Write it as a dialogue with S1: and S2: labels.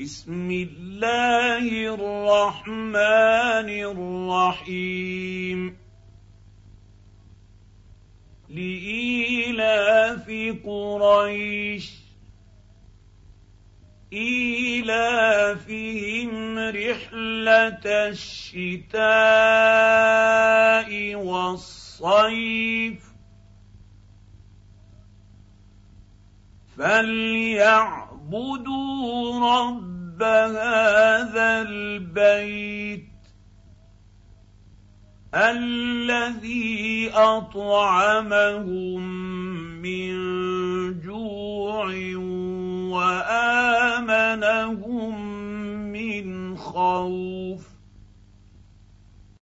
S1: بسم الله الرحمن الرحيم. لإيلاف قريش إيلافهم رحلة الشتاء والصيف. فليعبدوا رب هذا البيت الذي اطعمهم من جوع وامنهم من خوف